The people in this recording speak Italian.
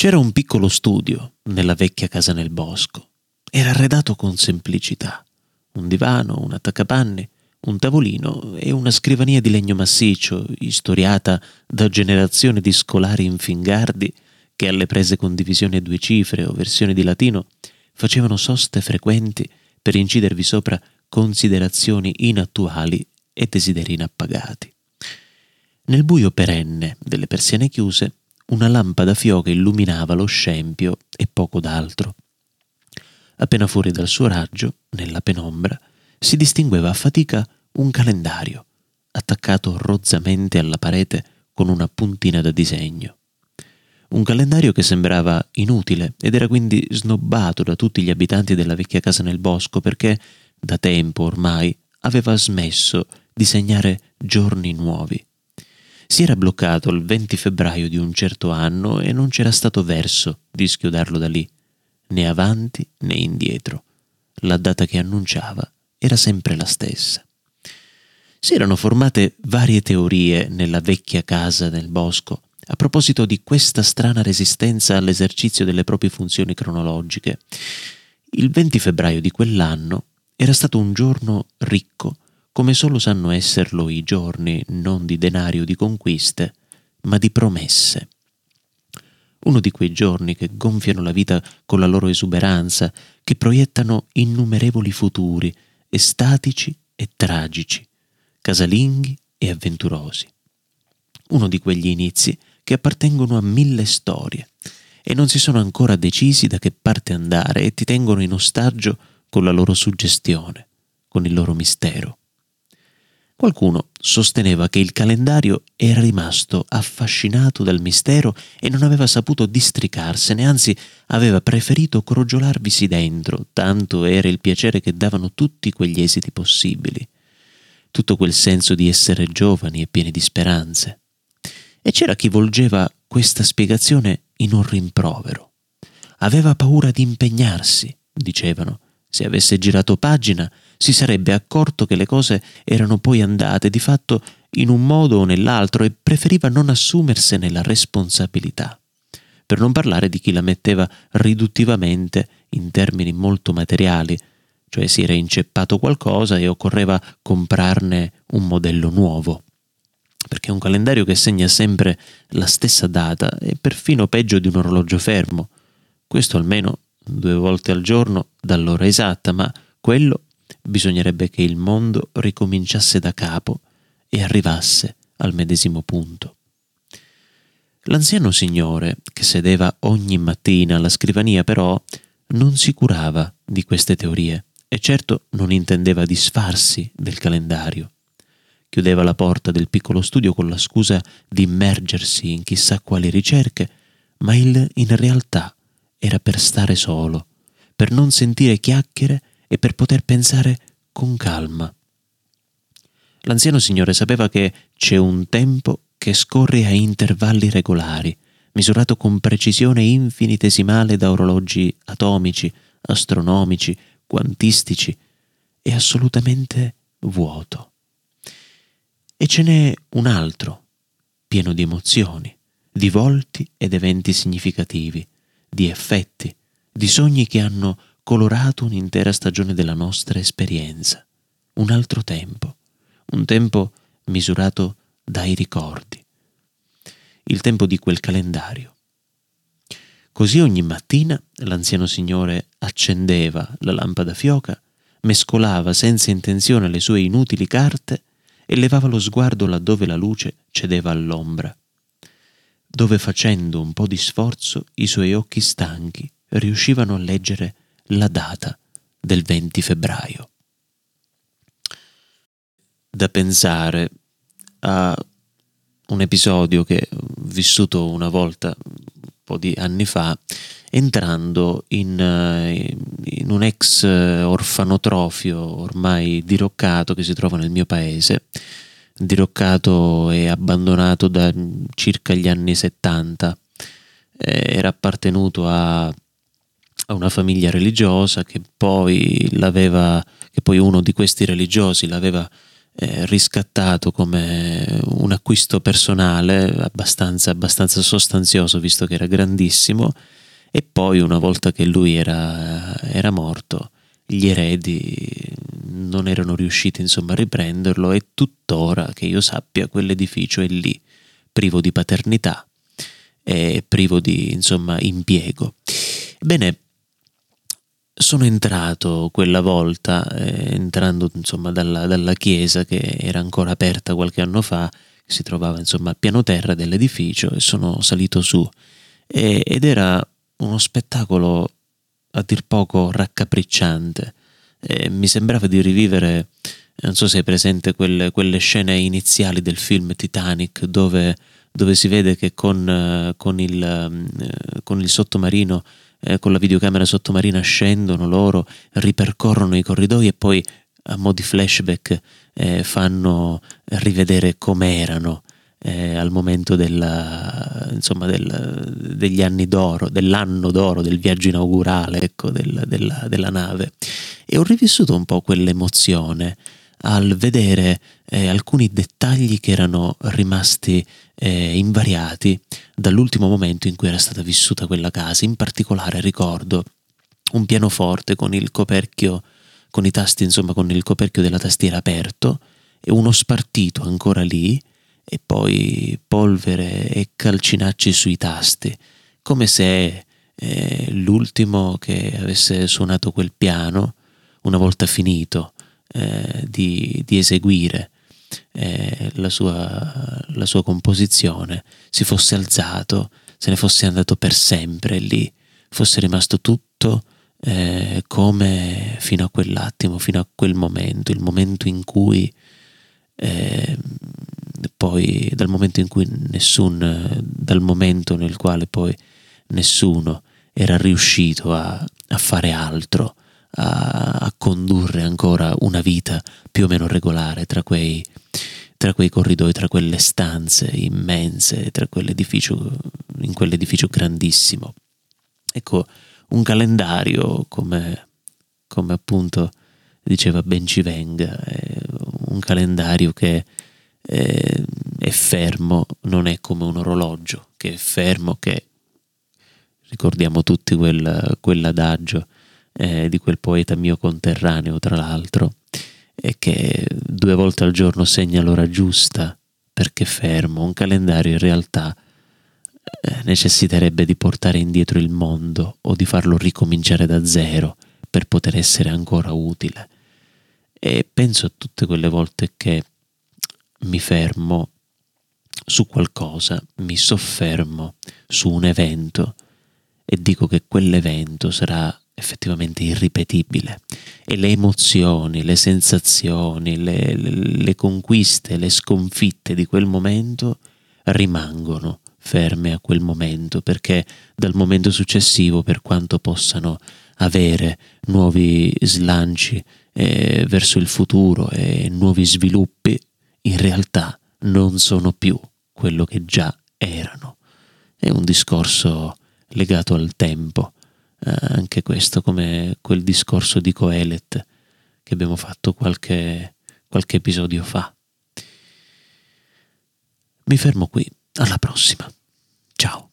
C'era un piccolo studio nella vecchia casa nel bosco. Era arredato con semplicità. Un divano, un attaccapanni, un tavolino e una scrivania di legno massiccio, istoriata da generazioni di scolari infingardi che alle prese con divisioni a due cifre o versioni di latino facevano soste frequenti per incidervi sopra considerazioni inattuali e desideri inappagati. Nel buio perenne delle persiane chiuse, una lampada fioca illuminava lo scempio e poco d'altro. Appena fuori dal suo raggio, nella penombra, si distingueva a fatica un calendario, attaccato rozzamente alla parete con una puntina da disegno. Un calendario che sembrava inutile ed era quindi snobbato da tutti gli abitanti della vecchia casa nel bosco perché, da tempo ormai, aveva smesso di segnare giorni nuovi. Si era bloccato il 20 febbraio di un certo anno e non c'era stato verso di schiodarlo da lì, né avanti né indietro. La data che annunciava era sempre la stessa. Si erano formate varie teorie nella vecchia casa nel bosco a proposito di questa strana resistenza all'esercizio delle proprie funzioni cronologiche. Il 20 febbraio di quell'anno era stato un giorno ricco, come solo sanno esserlo i giorni non di denari o di conquiste, ma di promesse. Uno di quei giorni che gonfiano la vita con la loro esuberanza, che proiettano innumerevoli futuri, estatici e tragici, casalinghi e avventurosi. Uno di quegli inizi che appartengono a mille storie e non si sono ancora decisi da che parte andare e ti tengono in ostaggio con la loro suggestione, con il loro mistero. Qualcuno sosteneva che il calendario era rimasto affascinato dal mistero e non aveva saputo districarsene, anzi aveva preferito crogiolarvisi dentro, tanto era il piacere che davano tutti quegli esiti possibili, tutto quel senso di essere giovani e pieni di speranze. E c'era chi volgeva questa spiegazione in un rimprovero. Aveva paura di impegnarsi, dicevano. Se avesse girato pagina, si sarebbe accorto che le cose erano poi andate di fatto in un modo o nell'altro e preferiva non assumersene la responsabilità. Per non parlare di chi la metteva riduttivamente in termini molto materiali, cioè si era inceppato qualcosa e occorreva comprarne un modello nuovo perché un calendario che segna sempre la stessa data è perfino peggio di un orologio fermo. Questo almeno due volte al giorno dall'ora esatta, ma quello bisognerebbe che il mondo ricominciasse da capo e arrivasse al medesimo punto. L'anziano signore, che sedeva ogni mattina alla scrivania, però, non si curava di queste teorie e certo non intendeva disfarsi del calendario. Chiudeva la porta del piccolo studio con la scusa di immergersi in chissà quali ricerche, ma il in realtà era per stare solo, per non sentire chiacchiere e per poter pensare con calma. L'anziano signore sapeva che c'è un tempo che scorre a intervalli regolari, misurato con precisione infinitesimale da orologi atomici, astronomici, quantistici, e assolutamente vuoto. E ce n'è un altro, pieno di emozioni, di volti ed eventi significativi, di effetti, di sogni che hanno colorato un'intera stagione della nostra esperienza. Un altro tempo, un tempo misurato dai ricordi, il tempo di quel calendario. Così ogni mattina l'anziano signore accendeva la lampada fioca, mescolava senza intenzione le sue inutili carte e levava lo sguardo laddove la luce cedeva all'ombra, dove facendo un po' di sforzo i suoi occhi stanchi riuscivano a leggere la data del 20 febbraio. Da pensare a un episodio che ho vissuto una volta un po' di anni fa entrando in, eh, in un ex eh, orfanotrofio ormai diroccato che si trova nel mio paese, diroccato e abbandonato da circa gli anni 70. Era appartenuto a, a una famiglia religiosa che poi l'aveva, che poi uno di questi religiosi l'aveva eh, riscattato come un acquisto personale abbastanza, abbastanza sostanzioso visto che era grandissimo. E poi una volta che lui era, era morto gli eredi non erano riusciti insomma a riprenderlo e tuttora che io sappia quell'edificio è lì privo di paternità e privo di insomma impiego. Bene sono entrato quella volta, eh, entrando insomma dalla, dalla, chiesa che era ancora aperta qualche anno fa, che si trovava insomma al piano terra dell'edificio e sono salito su e, ed era uno spettacolo a dir poco raccapricciante. Eh, mi sembrava di rivivere, non so se è presente quelle, quelle scene iniziali del film Titanic dove, dove si vede che con, con, il, eh, con il sottomarino eh, con la videocamera sottomarina scendono loro, ripercorrono i corridoi e poi a mo' di flashback eh, fanno rivedere com'erano eh, al momento della, insomma, del, degli anni d'oro, dell'anno d'oro, del viaggio inaugurale ecco, del, della, della nave. E ho rivissuto un po' quell'emozione al vedere eh, alcuni dettagli che erano rimasti eh, invariati dall'ultimo momento in cui era stata vissuta quella casa. In particolare ricordo un pianoforte con il coperchio, con i tasti, insomma, con il coperchio della tastiera aperto e uno spartito ancora lì e poi polvere e calcinacci sui tasti, come se eh, l'ultimo che avesse suonato quel piano, una volta finito eh, di, di, eseguire eh, la, sua, la sua composizione, si fosse alzato, se ne fosse andato per sempre lì, fosse rimasto tutto eh, come fino a quell'attimo, fino a quel momento, il momento in cui eh, poi dal momento in cui nessun, dal momento nel quale poi nessuno era riuscito a, a fare altro, a, a, condurre ancora una vita più o meno regolare tra quei, tra quei corridoi, tra quelle stanze immense, tra quell'edificio, in quell'edificio grandissimo. Ecco, un calendario come, come appunto diceva Ben Civenga, un calendario che è, è fermo, non è come un orologio che è fermo, che ricordiamo tutti quel, quell'adagio eh, di quel poeta mio conterraneo, tra l'altro, e che due volte al giorno segna l'ora giusta perché fermo. Un calendario in realtà eh, necessiterebbe di portare indietro il mondo o di farlo ricominciare da zero per poter essere ancora utile. E penso a tutte quelle volte che mi fermo su qualcosa, mi soffermo su un evento e dico che quell'evento sarà effettivamente irripetibile. E le emozioni, le sensazioni, le, le, le conquiste, le sconfitte di quel momento rimangono ferme a quel momento perché dal momento successivo per quanto possano avere nuovi slanci eh, verso il futuro e nuovi sviluppi in realtà non sono più quello che già erano. È un discorso legato al tempo anche questo come quel discorso di Coelet che abbiamo fatto qualche, qualche episodio fa. Mi fermo qui, alla prossima. Ciao.